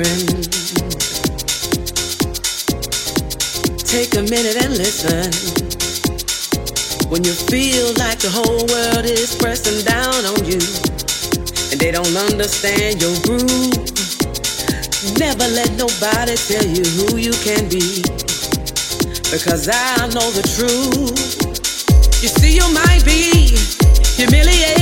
room. Take a minute and listen. When you feel like the whole world is pressing down on you and they don't understand your groove, never let nobody tell you who you can be. Because I know the truth. You see, you might be humiliated.